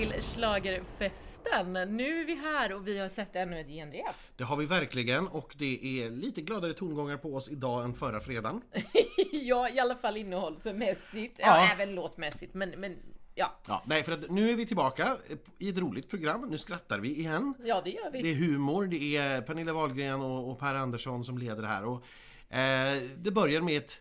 till Schlagerfesten. Nu är vi här och vi har sett ännu ett genrep. Det har vi verkligen och det är lite gladare tongångar på oss idag än förra fredagen. ja, i alla fall innehållsmässigt. Ja, Ja. även låtmässigt. Men, men ja. Ja, nej, för att nu är vi tillbaka i ett roligt program. Nu skrattar vi igen. ja, det gör vi. Det är humor, det är Pernilla Wahlgren och, och Per Andersson som leder det här. Och, eh, det börjar med ett...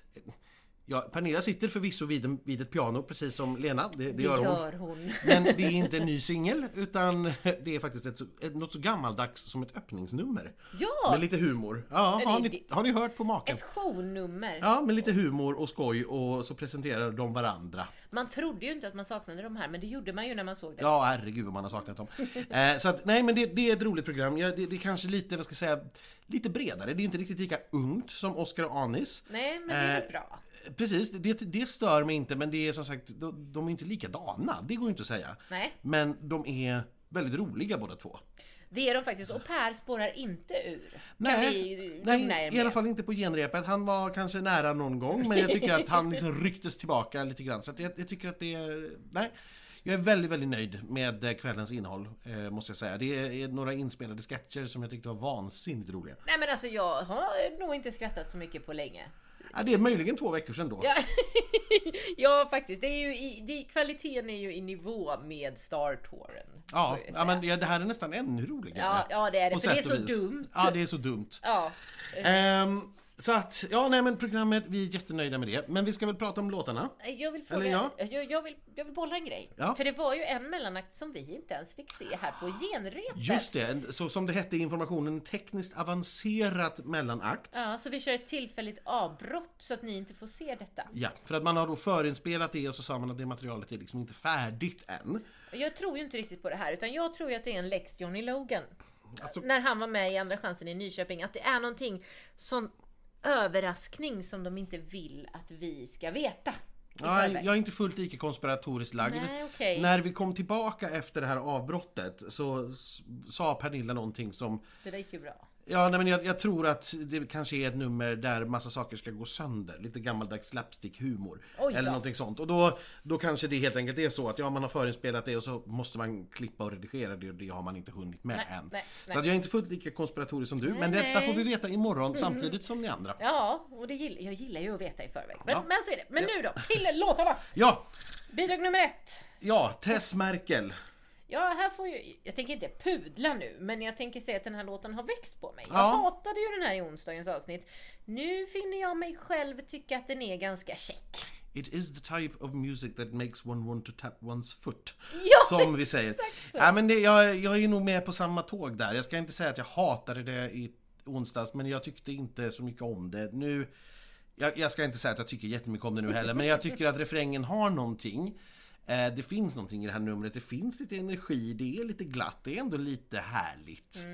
Ja, Pernilla sitter förvisso vid, vid ett piano, precis som Lena. Det, det, det gör hon. gör hon. Men det är inte en ny singel, utan det är faktiskt ett, så- ett, något så gammaldags som ett öppningsnummer. Ja, Med lite humor. Ja, har, ni, har ni hört på maken? ett shownummer. Ja, med lite humor och skoj och så presenterar de varandra. Man trodde ju inte att man saknade de här, men det gjorde man ju när man såg det. Ja, herregud vad man har saknat dem. Eh, så att, nej men det, det är ett roligt program. Ja, det, det är kanske lite, vad ska jag säga, lite bredare. Det är inte riktigt lika ungt som Oscar och Anis. Nej, men det är Eh, bra. Precis, det, det stör mig inte men det är som sagt, de, de är inte likadana. Det går ju inte att säga. Nej, Men de är väldigt roliga båda två. det är de faktiskt. Och Per spårar inte ur. Nej, nej i alla fall inte på genrepet. Han var kanske nära någon gång men jag tycker att han liksom rycktes tillbaka lite grann. Så jag, jag tycker att det är... Nej. Jag är väldigt, väldigt nöjd med kvällens innehåll, eh, måste jag säga. Det är några inspelade sketcher som jag tyckte var vansinnigt roliga. Nej men alltså jag har nog inte skrattat så mycket på länge. Ja, det är möjligen två veckor sedan då. Ja, ja faktiskt. Det är ju i, det, kvaliteten är ju i nivå med Star Touren. Ja, ja, men det här är nästan ännu roligare. ja, ja det är det. På För det är så vis. dumt. Ja, det är så dumt. Ja. Ehm, så att, ja nej men programmet, vi är jättenöjda med det. Men vi ska väl prata om låtarna? Jag vill fråga, Eller ja. jag, jag, vill, jag vill bolla en grej. Ja. För det var ju en mellanakt som vi inte ens fick se här på genrepet. Just det, så som det hette i informationen, en tekniskt avancerat mellanakt. Ja, så vi kör ett tillfälligt avbrott så att ni inte får se detta. Ja, för att man har då förinspelat det och så sa man att det materialet är liksom inte färdigt än. Jag tror ju inte riktigt på det här, utan jag tror ju att det är en lex Johnny Logan. Alltså- När han var med i Andra chansen i Nyköping, att det är någonting som överraskning som de inte vill att vi ska veta. förväg. jag är inte fullt lika konspiratoriskt lagd. Nej, okej. När vi kom tillbaka efter det här avbrottet så sa Pernilla någonting som Det där gick ju bra. Ja, nej, men jag, jag tror att det kanske är ett nummer där massa saker ska gå sönder. Lite gammaldags slapstick-humor. Eller någonting sånt. Och då, då kanske det helt enkelt är så att ja, man har förinspelat det och så måste man klippa och redigera det och det har man inte hunnit med Nej, än. nej, så att jag är inte fullt lika konspiratorisk som du. men detta. Mm. får vi veta imorgon samtidigt som ni andra. Ja, och det gill, jag gillar ju att veta i förväg. Men, Ja. men så är det. Men nu då, till låtarna! Ja, Bidrag nummer ett. ja, Tess Merkel. Ja, här får ju, jag tänker inte pudla nu, men jag tänker säga att den här låten har växt på mig. Jag Ja. hatade ju den här i onsdagens avsnitt. Nu finner jag mig själv tycka att den är ganska check. It is the type of music that makes one want to tap one's foot. Ja, som vi säger. så. Ja, men det, jag, jag är nog med på samma tåg där. Jag ska inte säga att jag hatade det i onsdags, men jag tyckte inte så mycket om det. Nu, jag, jag ska inte säga att jag tycker jättemycket om det nu heller, men jag tycker att refrängen har någonting. Eh, det finns någonting i det här numret, det finns lite energi, det är lite glatt, det är ändå lite härligt.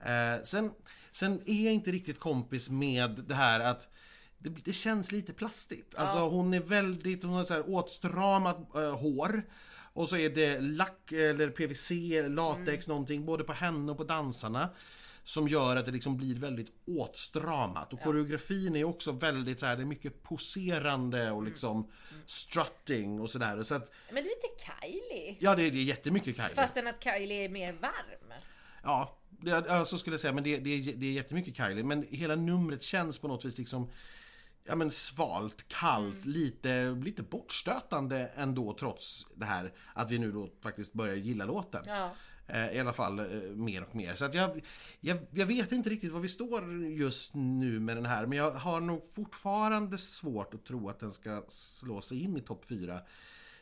Eh, sen, sen är jag inte riktigt kompis med det här att det, det känns lite plastigt. Alltså hon är väldigt, hon har så här åtstramat eh, hår. Och så är det lack eller PVC, latex någonting, både på henne och på dansarna. Som gör att det liksom blir väldigt åtstramat. Och koreografin är också väldigt så här, det är mycket poserande och liksom strutting och sådär. Så att, Men det är lite Kylie. ja det är, det är jättemycket Kylie. Fastän att Kylie är mer varm. Ja, det, ja, så skulle jag säga. Men det, det, är- det är jättemycket Kylie. Men hela numret känns på något vis liksom Ja men svalt, kallt, lite, lite bortstötande ändå trots det här att vi nu då faktiskt börjar gilla låten. Ja. Eh, I alla fall eh, mer och mer. Så att jag, jag, jag vet inte riktigt var vi står just nu med den här. Men jag har nog fortfarande svårt att tro att den ska slå sig in i topp 4.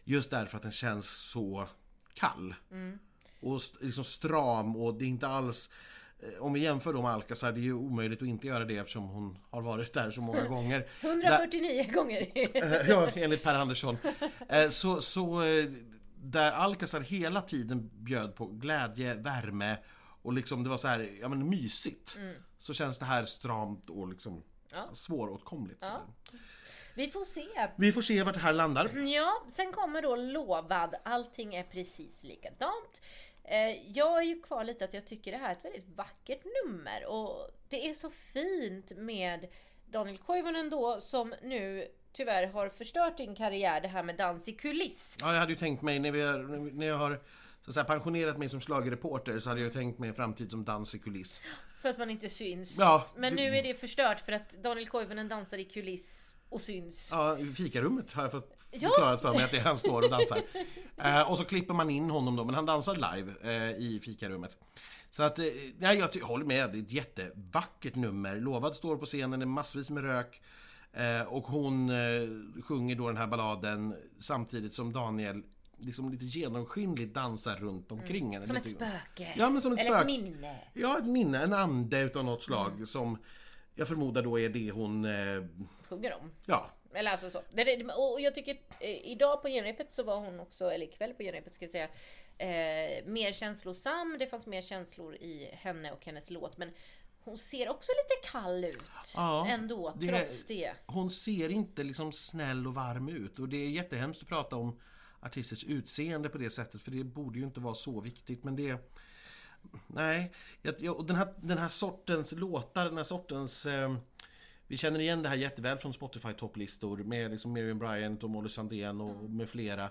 Just därför att den känns så kall. Och st- liksom stram och det är inte alls... eh, Om vi jämför då med Alcazar, det är ju omöjligt att inte göra det eftersom hon har varit där så många gånger. 149 gånger. Eh, ja, enligt Per Andersson. Så, så där Alcazar hela tiden bjöd på glädje, värme och liksom det var så här, ja men mysigt. Så känns det här stramt och liksom Ja. svåråtkomligt. sådär. Vi får se. Vi får se vart det här landar. Ja, sen kommer då lovad. Allting är precis likadant. Eh, Jag är ju kvar lite att jag tycker det här är ett väldigt vackert nummer och det är så fint med Daniel Koivunen då som nu tyvärr har förstört din karriär, det här med dans i kuliss. Ja, jag hade ju tänkt mig när, vi har, när jag har så att säga, pensionerat mig som schlagerreporter så hade jag ju tänkt mig en framtid som dans i kuliss. För att man inte syns. Ja, Men det- nu är det förstört för att Daniel Koivunen dansar i kuliss och syns. Ja, i fikarummet har jag fått Ja. förklarat för mig att det är han står och dansar. Eh, och så klipper man in honom då, men han dansar live eh, i fikarummet. Så att, eh, jag håller med, det är ett jättevackert nummer. Lovad står på scenen, det är massvis med rök. Eh, och hon eh, sjunger då den här balladen samtidigt som Daniel liksom lite genomskinligt dansar runt omkring henne. Som ett spöke. Ja, men som ett Eller spöke. ett minne. Ja, ett minne, en ande utav något slag Mm. som jag förmodar då är det hon, eh, Sjunger om. ja, Eller alltså så. Och jag tycker eh, idag på genrepet så var hon också, eller ikväll på genrepet ska jag säga, eh, mer känslosam. Det fanns mer känslor i henne och hennes låt. Men hon ser också lite kall ut Ja, ändå, det- trots det. hon ser inte liksom snäll och varm ut. Och det är jättehemskt att prata om artisters utseende på det sättet, för det borde ju inte vara så viktigt. Men det... Nej, jag, och den, här, den här sortens låtar, den här sortens... Eh, vi känner igen det här jätteväl från Spotify-topplistor med liksom Miriam Bryant och Molly Sandén och med flera.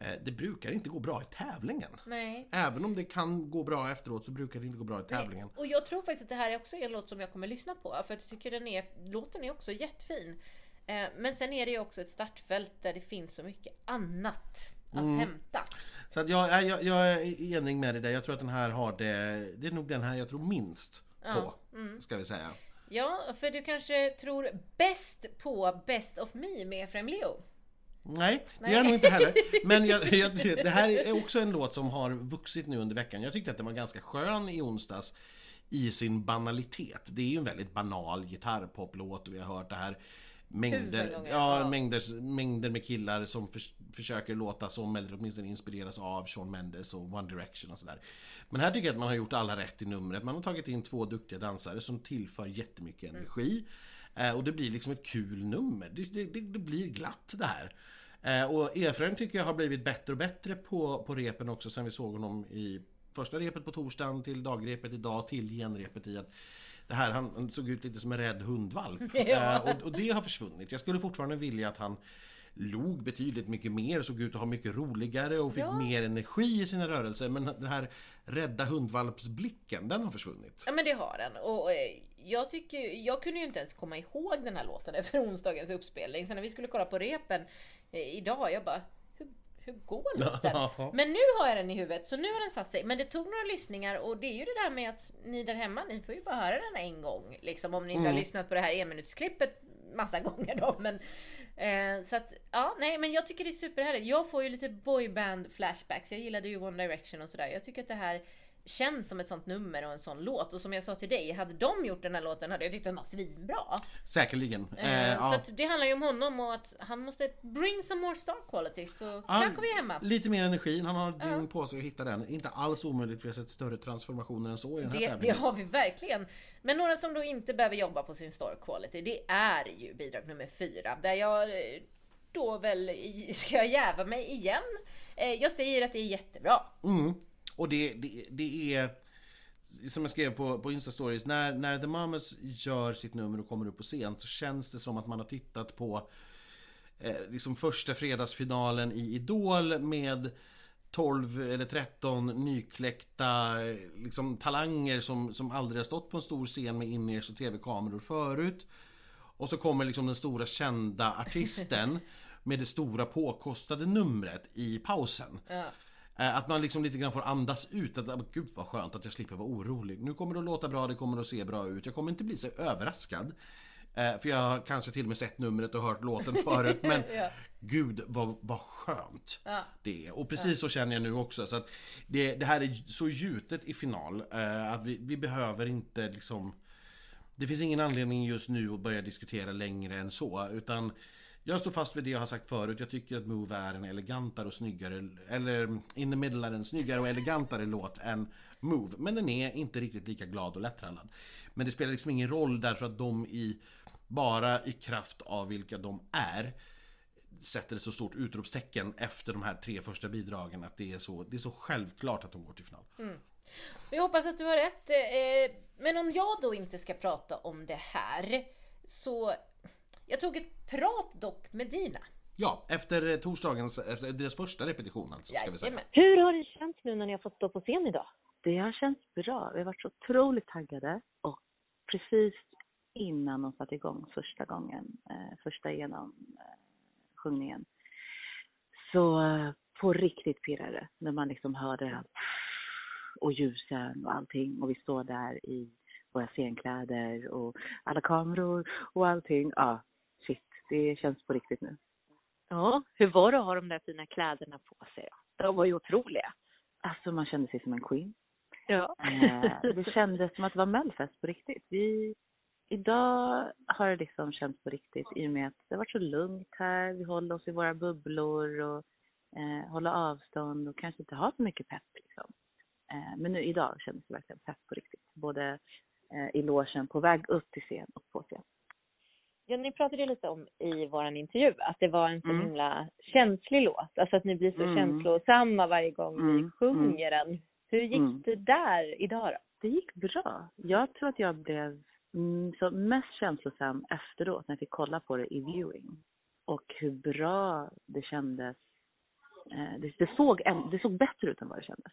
Eh, det brukar inte gå bra i tävlingen. Nej. Även om det kan gå bra efteråt så brukar det inte gå bra i tävlingen. Och jag tror faktiskt att det här är också en låt som jag kommer lyssna på. För jag tycker den är, låten är också jättefin. Eh, Men sen är det ju också ett startfält där det finns så mycket annat att Mm. hämta. Så att jag, jag, jag är enig med dig där. Jag tror att den här har det... Det är nog den här jag tror minst på. Ska vi säga. Ja, för du kanske tror bäst på Best of Me med Efraim Leo? Nej, det gör jag nog inte heller. Men jag, jag, det här är också en låt som har vuxit nu under veckan. Jag tyckte att den var ganska skön i onsdags i sin banalitet. Det är ju en väldigt banal gitarrpoplåt och vi har hört det här mängder, gånger, ja, ja. mängder, mängder med killar som förs- försöker låta som, eller åtminstone inspireras av Shawn Mendes och One Direction och sådär. Men här tycker jag att man har gjort alla rätt i numret. Man har tagit in två duktiga dansare som tillför jättemycket energi. Eh, och det blir liksom ett kul nummer. Det, det, det, blir glatt det här. Eh, och Efraim tycker jag har blivit bättre och bättre på, på repen också sen vi såg honom i första repet på torsdagen till dagrepet idag till genrepet i att det här, han såg ut lite som en rädd hundvalp. Ja. Eh, och, och det har försvunnit. Jag skulle fortfarande vilja att han log betydligt mycket mer, såg ut att ha mycket roligare och fick Ja. mer energi i sina rörelser. Men den här rädda hundvalpsblicken, den har försvunnit. Ja men det har den. Och eh, jag tycker jag kunde ju inte ens komma ihåg den här låten efter onsdagens uppspelning. Så när vi skulle kolla på repen eh, idag, jag bara hur, hur går låten? Men nu har jag den i huvudet, så nu har den satt sig. Men det tog några lyssningar och det är ju det där med att ni där hemma, ni får ju bara höra den en gång. Liksom om ni inte har lyssnat på det här enminutsklippet massa gånger då. Men, eh, så att, ja, nej men jag tycker det är superhärligt. Jag får ju lite boyband flashbacks. Jag gillade ju One Direction och sådär. Jag tycker att det här känns som ett sånt nummer och en sån låt. Och som jag sa till dig, hade de gjort den här låten hade jag tyckt den var svinbra. Säkerligen. Eh, Eh, Så ja. det handlar ju om honom och att han måste bring some more star quality så Ja, kanske vi är hemma. Lite mer energin, han har dygn på sig att hitta den. Inte alls omöjligt, vi har sett större transformationer än så i den här Det, det tävlingen. har vi verkligen. Men några som då inte behöver jobba på sin star quality, det är ju bidrag nummer fyra. Där jag eh, då väl, ska jag jäva mig igen? Eh, Jag säger att det är jättebra. Mm. Och det, det, det är som jag skrev på, på Insta-stories, när, när The Mamas gör sitt nummer och kommer upp på scen så känns det som att man har tittat på eh, liksom första fredagsfinalen i Idol med 12 eller 13 nykläckta eh, liksom, talanger som, som aldrig har stått på en stor scen med in och tv-kameror förut. Och så kommer liksom den stora kända artisten med det stora påkostade numret i pausen. Ja. Eh, Att man liksom lite grann får andas ut. Att, "Ah, gud vad skönt att jag slipper vara orolig. Nu kommer det att låta bra, det kommer att se bra ut. Jag kommer inte bli så överraskad. Eh, För jag har kanske till och med sett numret och hört låten förut. Men Ja. gud vad, vad skönt Ja. det är. Och precis så känner jag nu också. Så att det, det här är så gjutet i final. eh, Att vi, vi behöver inte liksom... Det finns ingen anledning just nu att börja diskutera längre än så. Utan jag står fast vid det jag har sagt förut. Jag tycker att Move är en elegantare och snyggare, eller In the Middle är en snyggare och elegantare låt än Move. Men den är inte riktigt lika glad och lättrallad. Men det spelar liksom ingen roll därför att de i, bara i kraft av vilka de är, sätter ett så stort utropstecken efter de här tre första bidragen att det är så, det är så självklart att de går till final. Mm. Jag hoppas att du har rätt. Eh, men om jag då inte ska prata om det här så jag tog ett prat dock med Dina. Ja, efter torsdagens, efter deras första repetition alltså, ska vi säga. Jajamän. Hur har det känts nu när ni har fått stå på scen idag? Det har känts bra. Vi har varit så otroligt taggade och precis innan de satte igång första gången, eh, första genom eh, sjungningen, så eh, på riktigt pirrade det när man liksom hörde och ljusen och allting och vi står där i våra scenkläder och alla kameror och allting. Ja, det känns på riktigt nu. Ja, hur var det att ha de där fina kläderna på sig? De var ju otroliga. Alltså man kände sig som en queen. Ja. Eh, det kändes som att det var Melfest på riktigt. Vi, idag har det liksom känts på riktigt i och med att det har varit så lugnt här. Vi håller oss i våra bubblor och eh, håller avstånd och kanske inte har så mycket pepp. Liksom. Eh, men nu idag kändes det verkligen pepp på riktigt. Både eh, i logen på väg upp till scen och på scen. Ja, ni pratade ju lite om i vår intervju att det var en så Mm. himla känslig låt. Alltså att ni blir så Mm. känslosamma varje gång ni Mm. sjunger den. Hur gick Mm. det där idag då? Det gick bra. Jag tror att jag blev mm, så mest känslosam efteråt när jag fick kolla på det i viewing. Och hur bra det kändes. Eh, det, det, såg, det såg bättre ut än vad det kändes.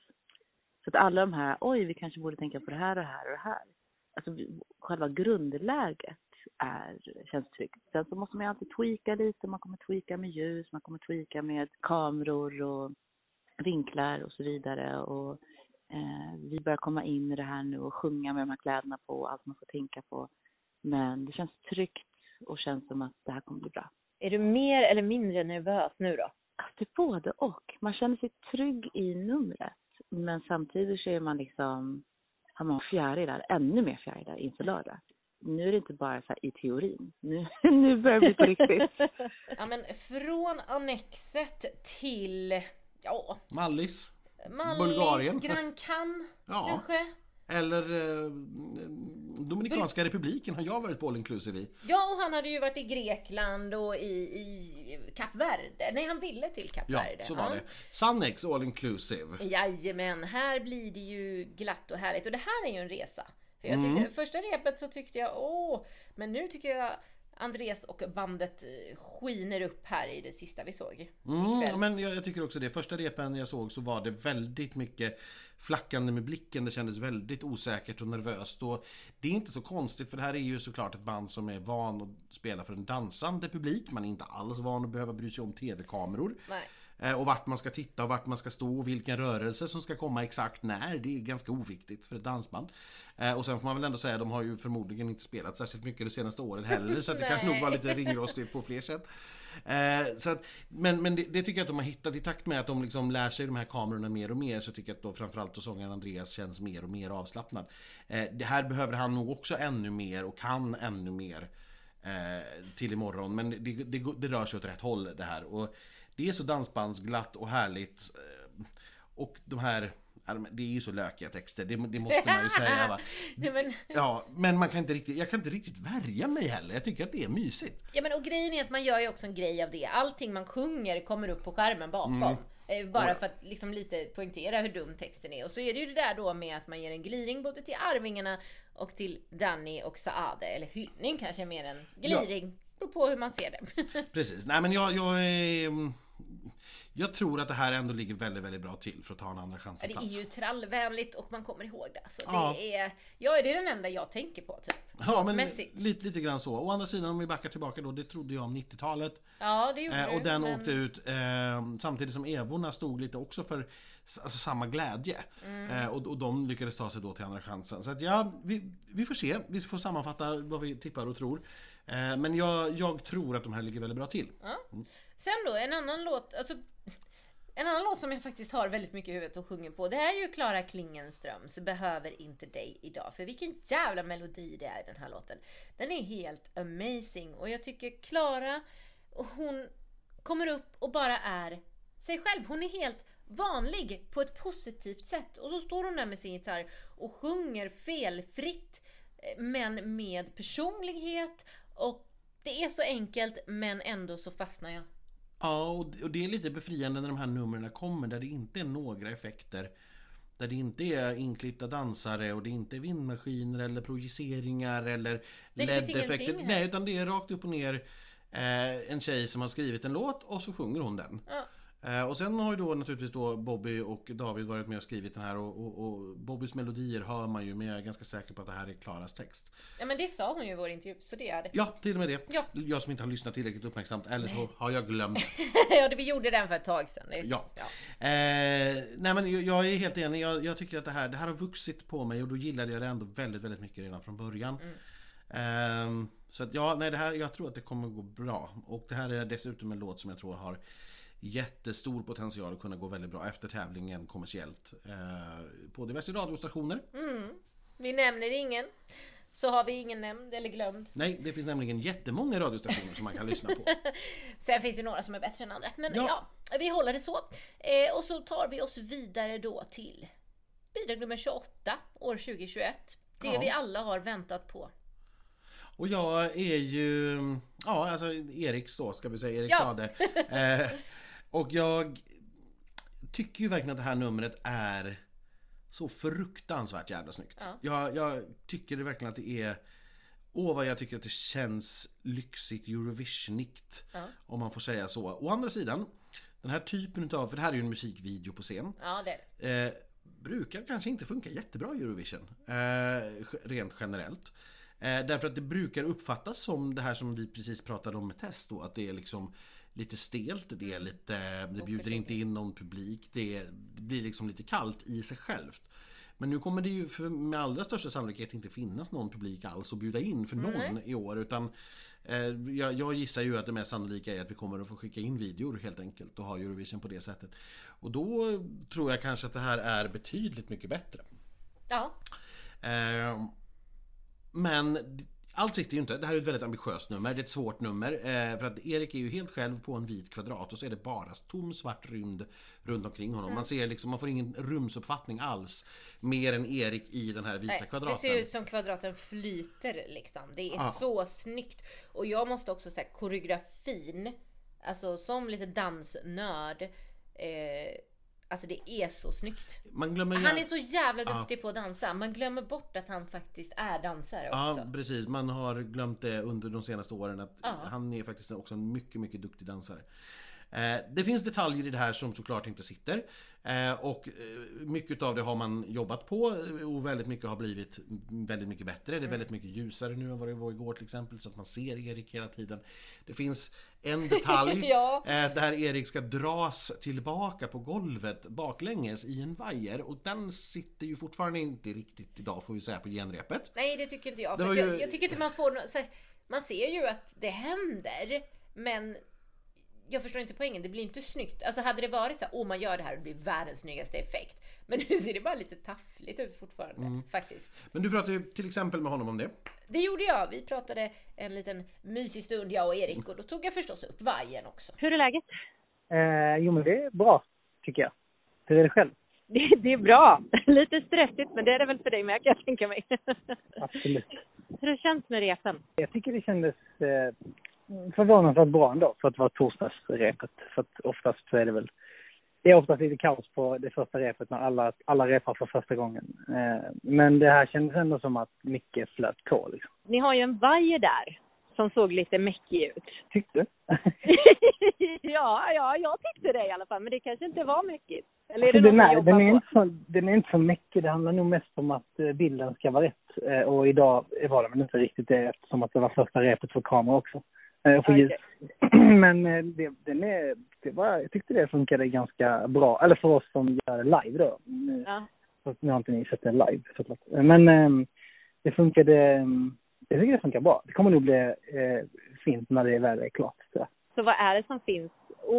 Så att alla de här, oj vi kanske borde tänka på det här och det här och det här. Alltså själva grundläget är, känns tryggt. Sen så måste man ju alltid tweaka lite. Man kommer tweaka med ljus, man kommer tweaka med kameror och vinklar och så vidare. Och eh, vi börjar komma in i det här nu och sjunga med de här kläderna på och allt man får tänka på. Men det känns tryggt och känns som att det här kommer bli bra. Är du mer eller mindre nervös nu då? Alltså, både och. Man känner sig trygg i numret. Men samtidigt så är man liksom, har man fjärilar, ännu mer fjärilar inför lördag. Nu är det inte bara så här i teorin. Nu, nu börjar det bli på riktigt. Ja men från Annexet till, ja, Mallis. Mallis, Bulgarien. Grand Cannes Ja. kanske? Eller eh, Dominikanska republiken har jag varit på all inclusive i. Ja, och han hade ju varit i Grekland och i, i Kap Verde. Nej, han ville till Kap Ja, Verde. så var Ja. det. Sannex all inclusive. Jajamän, här blir det ju glatt och härligt. Och det här är ju en resa. Jag Mm. tyckte, Första repet så tyckte jag åh, men nu tycker jag Andres och bandet eh, skiner upp här i det sista vi såg Mm, men jag, jag tycker också det. Första repen jag såg så var det väldigt mycket flackande med blicken. Det kändes väldigt osäkert och nervöst. Och det är inte så konstigt för det här är ju såklart ett band som är van att spela för en dansande publik. Man är inte alls van att behöva bry sig om tv-kameror. Nej. Eh, Och vart man ska titta och vart man ska stå och vilken rörelse som ska komma exakt när. Det är ganska oviktigt för ett dansband. Eh, Och sen får man väl ändå säga, de har ju förmodligen inte spelat särskilt mycket det senaste året heller. Så det kan nog vara lite ringrostigt på fler sätt. Eh, så att, men men det, det tycker jag att de har hittat i takt med att de liksom lär sig de här kamerorna mer och mer så tycker jag att då framförallt sångaren Andreas känns mer och mer avslappnad. Eh, det här behöver han nog också ännu mer och kan ännu mer eh, till imorgon. Men det, det, det rör sig åt rätt håll det här. Och det är så dansbandsglatt och härligt. eh, Och de här ja, de- det är ju så lökiga texter, det, det måste man ju säga va. Nej, men, Ja, men man kan inte riktigt, jag kan inte riktigt värja mig heller. Jag tycker att det är mysigt. ja, men och grejen är att man gör ju också en grej av det. Allting man sjunger kommer upp på skärmen bakom. Mm. Eh, Bara för att liksom lite poängtera hur dum texten är. Och så är det ju det där då med att man ger en gliring både till Arvingarna och till Danny och Saade. Eller hyllning kanske mer än gliring. Beror på hur man ser det. Precis. Nej men jag, jag är... mm, Jag tror att det här ändå ligger väldigt, väldigt bra till för att ta en andra chans Det är plats. ju trallvänligt och man kommer ihåg det. Alltså, Ja. det, är, ja, det är den enda jag tänker på. Typ. Ja, men lite, lite grann så. Å andra sidan om vi backar tillbaka då, det trodde jag om 90-talet. Ja, det gjorde Eh, och du, den men- åkte ut eh, samtidigt som Evorna stod lite också för alltså, samma glädje. Mm. Eh, och, och de lyckades ta sig då till andra chansen. Så att ja, vi, vi får se. Vi får sammanfatta vad vi tippar och tror. Eh, men jag, jag tror att de här ligger väldigt bra till. Ja. Sen då, en annan låt. Alltså, en annan låt som jag faktiskt har väldigt mycket i huvudet och sjunger på. Det är ju Klara Klingenströms Behöver inte dig idag. För vilken jävla melodi det är i den här låten. Den är helt amazing. Och jag tycker Klara, hon kommer upp och bara är sig själv. Hon är helt vanlig på ett positivt sätt. Och så står hon där med sin gitarr och sjunger felfritt. Eh, men med personlighet. Och det är så enkelt men ändå så fastnar jag. Ja, och det är lite befriande när de här numren kommer där det inte är några effekter. Där det inte är inklippta dansare och det inte är vindmaskiner eller projiceringar eller LED-effekter. Nej, utan det är rakt upp och ner eh, en tjej som har skrivit en låt och så sjunger hon den. Ja. Eh, och sen har ju då naturligtvis då Bobby och David varit med och skrivit den här och, och, och Bobbys melodier hör man ju men jag är ganska säker på att det här är Klaras text. ja men det sa hon ju i vår intervju, så det är det. Ja, till och med det. Ja. Jag som inte har lyssnat tillräckligt uppmärksamt eller så har jag glömt. ja, vi gjorde den för ett tag sedan. Ja. ja. Eh, nej men jag, är helt enig. Jag, jag tycker att det här, det här har vuxit på mig och då gillade jag det ändå väldigt, väldigt mycket redan från början. Eh, så att ja, nej det här, jag tror att det kommer gå bra. Och det här är dessutom en låt som jag tror har jättestor potential att kunna gå väldigt bra efter tävlingen kommersiellt. Eh, på diverse radiostationer. Vi nämner ingen. Så har vi ingen nämnd eller glömd. Nej, det finns nämligen jättemånga radiostationer som man kan lyssna på. Sen finns det några som är bättre än andra. Men Ja. ja, vi håller det så. Eh, och så tar vi oss vidare då till bidrag nummer 28 år 2021. Det Ja. vi alla har väntat på. Och jag är ju, ja alltså Eriks då ska vi säga, Erik Ja. Sade. Eh, och jag tycker ju verkligen att det här numret är så fruktansvärt jävla snyggt. Ja. Jag, jag tycker det verkligen att det är Åh vad jag tycker att det känns lyxigt Eurovisionigt. Ja. Om man får säga så. Å andra sidan, den här typen av, för det här är ju en musikvideo på scen. Ja, det är det. Eh, brukar kanske inte funka jättebra i Eurovision. Eh, rent generellt. Eh, därför att det brukar uppfattas som det här som vi precis pratade om med test då. Att det är liksom lite stelt, det är lite, det bjuder inte in någon publik. Det, är, det blir liksom lite kallt i sig självt. Men nu kommer det ju för med allra största sannolikhet inte finnas någon publik alls att bjuda in för någon i år. Utan eh, jag, jag gissar ju att det mest sannolika är att vi kommer att få skicka in videor helt enkelt och ha Eurovision på det sättet. Och då tror jag kanske att det här är betydligt mycket bättre. Ja, Eh, men allt sitter ju inte. Det här är ett väldigt ambitiöst nummer. Det är ett svårt nummer. Eh, för att Erik är ju helt själv på en vit kvadrat och så är det bara tom svart rymd runt omkring honom. Man ser liksom, man får ingen rumsuppfattning alls. Mer än Erik i den här vita nej, det kvadraten. ser ut som kvadraten flyter liksom. Det är Ja. så snyggt. Och jag måste också säga koreografin. Alltså som lite dansnörd. Eh, alltså det är så snyggt. Man glömmer. Han är så jävla duktig på att dansa. Man glömmer bort att han faktiskt är dansare också. Ja, precis. Man har glömt det under de senaste åren att Ja. han är faktiskt också en mycket, mycket duktig dansare. Eh, Det finns detaljer i det här som såklart inte sitter. Eh, Och eh, mycket av det har man jobbat på och väldigt mycket har blivit väldigt mycket bättre. Det är väldigt mycket ljusare nu än vad det var igår till exempel så att man ser Erik hela tiden. Det finns en detalj Ja. där Erik ska dras tillbaka på golvet baklänges i en vajer och den sitter ju fortfarande inte riktigt idag får vi säga på genrepet. Nej det tycker inte jag. För ju- jag, jag tycker inte man får nå- så här, Man ser ju att det händer. Men jag förstår inte poängen. Det blir inte snyggt. Alltså hade det varit så här, man gör det här och det blir världens snyggaste effekt. Men nu ser det bara lite taffligt ut fortfarande. Mm. Faktiskt. Men du pratade ju till exempel med honom om det. Det gjorde jag. Vi pratade en liten mysig stund jag och Erik och då tog jag förstås upp vajern också. Hur är läget? Eh, jo, men det är bra, tycker jag. Hur är det själv? Det, det är bra. Lite stressigt, men det är det väl för dig med kan jag tänka mig. Absolut. Hur det känns med resan? Jag tycker det kändes eh, förvånansvärt bra ändå för att vara torsdagsrepet. För att oftast så är det väl... Det är oftast lite kaos på det första repet när alla, alla repar för första gången. Eh, men det här kändes ändå som att mycket flöt på liksom. Ni har ju en vajer där som såg lite mäckig ut. Tyckte ja, ja, jag tyckte det i alla fall, men det kanske inte var mäckigt. Eller är det Alltså, den, är, den, är inte så, den är inte så mycket. Det handlar nog mest om att eh, bilden ska vara rätt. Eh, Och idag var den inte riktigt det eftersom att det var första repet för kamera också. Och Okej. ljus. Men eh, det, den är, det var, jag tyckte det funkade ganska bra. Eller för oss som gör det live då. Nu, Ja. så nu har inte ni sett den live såklart. Men eh, det funkade, eh, jag tycker det funkar bra. Det kommer nog bli eh, fint när det väl är klart. jag. Så vad är det som finns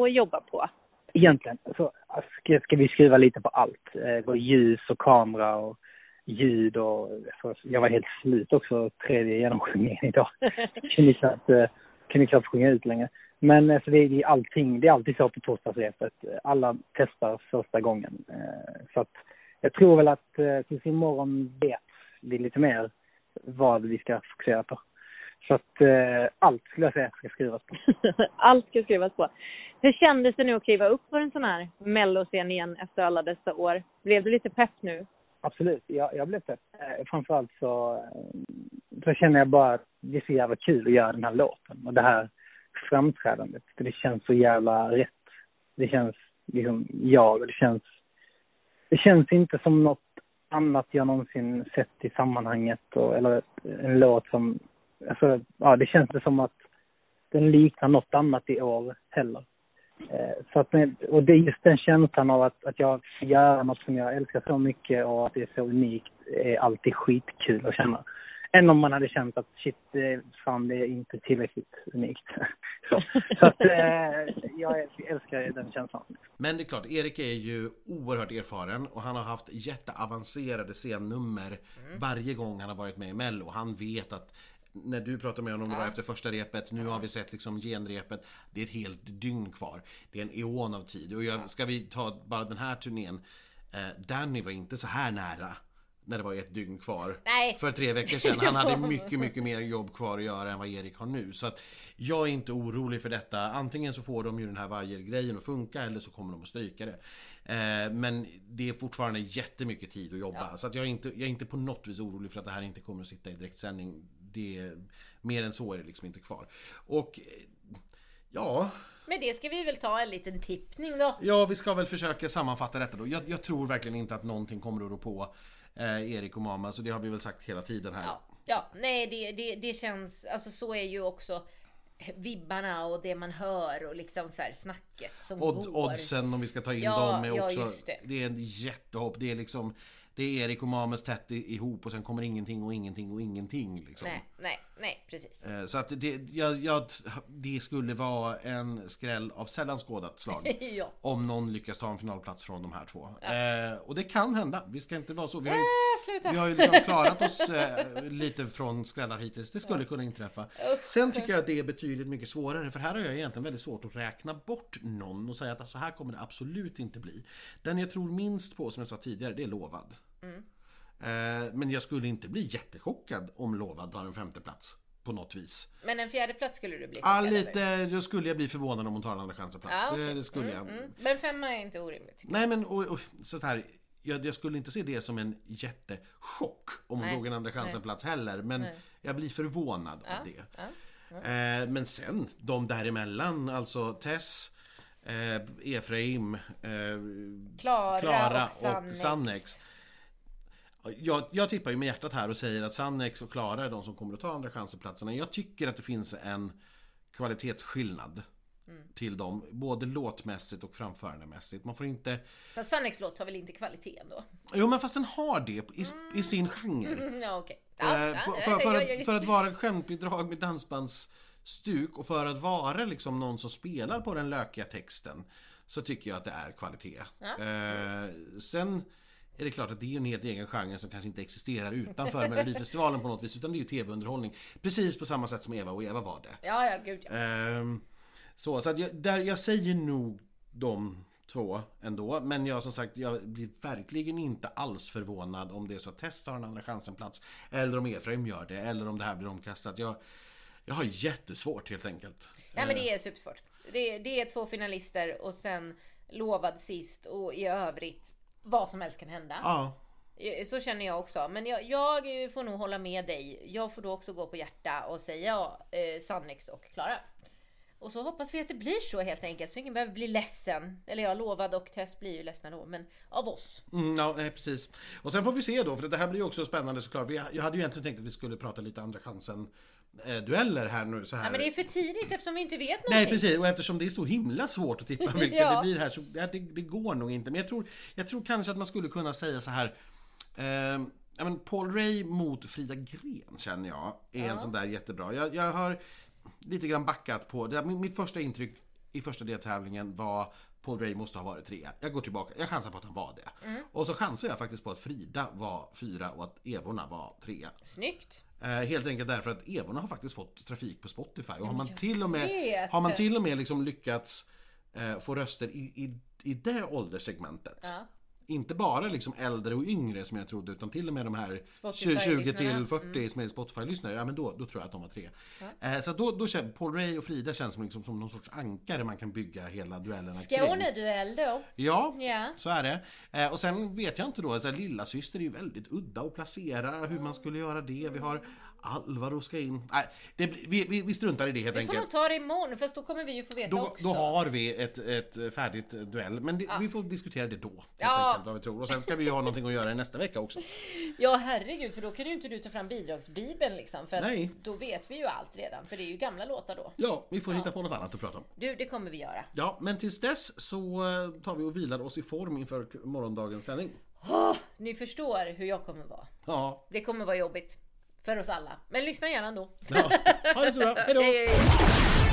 att jobba på? egentligen så ska, ska vi skruva lite på allt. Eh, både ljus och kamera och ljud och jag var helt slut också tredje genomsjungningen idag. kunde knappt, eh, kunde knappt sjunga ut längre. Men alltså, det, är- det är allting, det är alltid så på torsdagsrepet. Alla testar första gången. Eh, så att jag tror väl att eh, tills imorgon vet vi lite mer vad vi ska fokusera på. Så att eh, allt skulle jag säga ska skrivas på. Allt ska skrivas på. Hur kändes det nu att kliva upp på en sån här melloscen igen efter alla dessa år? Blev du lite pepp nu? Absolut, jag, jag blev pepp. Eh, framförallt så, eh, så känner jag bara att det är så jävla kul att göra den här låten och det här framträdandet. För det känns så jävla rätt. Det känns liksom jag och det känns... Det känns inte som något annat jag någonsin sett i sammanhanget och, eller en låt som... Alltså, ja, det känns inte som att den liknar något annat i år heller. Eh, så att, med- och det är just den känslan av att, att jag får göra något som jag älskar så mycket och att det är så unikt är alltid skitkul att känna. Än om man hade känt att shit, det, fan det är inte tillräckligt unikt. Så, så att eh, jag älskar den känslan. Men det är klart, Erik är ju oerhört erfaren och han har haft jätteavancerade scennummer varje gång han har varit med i Mello. Han vet att när du pratar med honom, var efter första repet, nu har vi sett liksom genrepet. Det är ett helt dygn kvar. Det är en eon av tid. Och jag, ska vi ta bara den här turnén. Eh, Danny var inte så här nära när det var ett dygn kvar. Nej. För tre veckor sedan. Han hade mycket, mycket mer jobb kvar att göra än vad Erik har nu. Så att jag är inte orolig för detta. Antingen så får de ju den här vajergrejen att funka eller så kommer de att stryka det. Eh, men det är fortfarande jättemycket tid att jobba. Så att jag, är inte, jag är inte på något vis orolig för att det här inte kommer att sitta i direktsändning. Det mer än så är det liksom inte kvar. Och eh, ja, Men det ska vi väl ta en liten tippning då. Ja, vi ska väl försöka sammanfatta detta då. Jag, jag tror verkligen inte att någonting kommer att rå på eh, Erik och Mama, så det har vi väl sagt hela tiden här. Ja, ja nej det, det, det känns, alltså så är ju också vibbarna och det man hör och liksom så här snacket som Odds, går. oddsen om vi ska ta in Ja, dem är ja, också... just det. det. är en jättehopp. Det är liksom... Det är Erik och Mames tätt ihop och sen kommer ingenting och ingenting och ingenting liksom. Nej, nej, nej, precis. Eh, Så att det, jag, jag, det skulle vara en skräll av sällan skådat slag. ja. Om någon lyckas ta en finalplats från de här två. Eh, och det kan hända. Vi ska inte vara så. Vi har ju, Äh, vi har ju liksom klarat oss eh, lite från skrällar hittills. Det skulle kunna inträffa. Sen tycker jag att det är betydligt mycket svårare. För här har jag egentligen väldigt svårt att räkna bort någon och säga att så här kommer det absolut inte bli. Den jag tror minst på, som jag sa tidigare, det är Lovad. Eh, men jag skulle inte bli jättechockad om Lovad tar en femte plats på något vis. Men en fjärde plats skulle du bli Ja, chockad över. lite, då skulle jag bli förvånad om hon tar en andra chansen plats. Ja, okej. det, det skulle jag. Mm. Men femma är inte orimligt. Nej men och, och, så här, jag, jag skulle inte se det som en jättechock om hon tog en andra chansen plats heller. Men Nej. jag blir förvånad Ja, av det. ja. Eh, men sen de däremellan, alltså Tess, eh, Efraim, eh, Klara, Klara och och Sannex. Jag, jag tippar ju med hjärtat här och säger att Sannex och Klara är de som kommer att ta andra chansen-platserna. Jag tycker att det finns en kvalitetsskillnad Mm. till dem, både låtmässigt och framförandemässigt. Man får inte... Fast Sannex låt har väl inte kvalitet ändå? Jo men fast den har det i, i sin genre. Mm, ja. Ja, Eh, ja, på- ja, för, för, ja, att, för att vara ett skämtbidrag med dansbandsstuk och för att vara liksom någon som spelar på den lökiga texten så tycker jag att det är kvalitet. Ja. Eh, sen är det klart att det är en helt egen genre som kanske inte existerar utanför Melodifestivalen på något vis utan det är ju tv-underhållning. Precis på samma sätt som Eva och Eva var det. Ja, ja, gud ja. Ehm, så så att jag, där, jag säger nog de två ändå. Men jag som sagt, jag blir verkligen inte alls förvånad om det är så att Tess tar en andra chansen-plats. Eller om Efraim gör det, eller om det här blir omkastat. Jag, jag har jättesvårt helt enkelt. Nej men det är supersvårt. Det, det är två finalister och sen lovad sist och i övrigt vad som helst kan hända. Ja, Eh, Så känner jag också. Men jag, jag får nog hålla med dig. Jag får då också gå på hjärta och säga eh, Sannex och Klara. Och så hoppas vi att det blir så helt enkelt. Så ingen behöver bli ledsen. Eller jag lovad och Tess blir ju ledsna då. Men av oss. mm, ja nej, precis. Och sen får vi se då, för det här blir ju också spännande såklart. Vi- Jag hade ju egentligen tänkt att vi skulle prata lite andra chansen dueller här nu så här. Nej men det är för tidigt eftersom vi inte vet någonting. Nej precis, och eftersom det är så himla svårt att tippa vilka Ja. det blir här så det, det, går nog inte. Men jag tror, jag tror kanske att man skulle kunna säga så här. Eh, ja, men Paul Ray mot Frida Gren känner jag är en sån där jättebra. Jag, jag har lite grann backat på det. Mitt första intryck i första deltävlingen var Paul Ray måste ha varit trea. Jag går tillbaka, jag chansar på att han var det. Och så chansar jag faktiskt på att Frida var fyra och att Evorna var trea. Snyggt. Eh, helt enkelt därför att Evorna har faktiskt fått trafik på Spotify. Och har man till och med, har man till och med liksom lyckats eh, få röster i, i, i det ålderssegmentet. Ja. Inte bara liksom äldre och yngre som jag trodde utan till och med de här Spotify-lyssnarna. 20 till 40 som är Spotify-lyssnare. Ja men då, då tror jag att de var tre. Eh, så då, då känns Paul Ray och Frida känns som, liksom, som någon sorts ankare man kan bygga hela duellerna kring. Skåneduell då. Ja, Ja. så är det. Eh, och sen vet jag inte då, alltså, lilla syster är ju väldigt udda att placera hur man skulle göra det. Vi har Alvaro ska in. Nej, det, vi, vi, vi struntar i det helt Vi får enkelt. nog ta det imorgon för då kommer vi ju få veta Då, också. då har vi ett, ett färdigt duell, men det, vi får diskutera det då. Helt Ja. enkelt, vad vi tror. Och sen ska vi ju ha någonting att göra nästa vecka också. Ja herregud för då kan ju inte du ta fram bidragsbibeln liksom. För Nej. då vet vi ju allt redan. För det är ju gamla låtar då. Ja, vi får hitta på något annat att prata om. Du, det kommer vi göra. Ja, men tills dess så eh, tar vi och vilar oss i form inför morgondagens sändning. Åh, ni förstår hur jag kommer vara. Ja, Det kommer vara jobbigt. För oss alla. Men lyssna gärna ändå. ja. ha det så bra. Hej då! Hej, hej.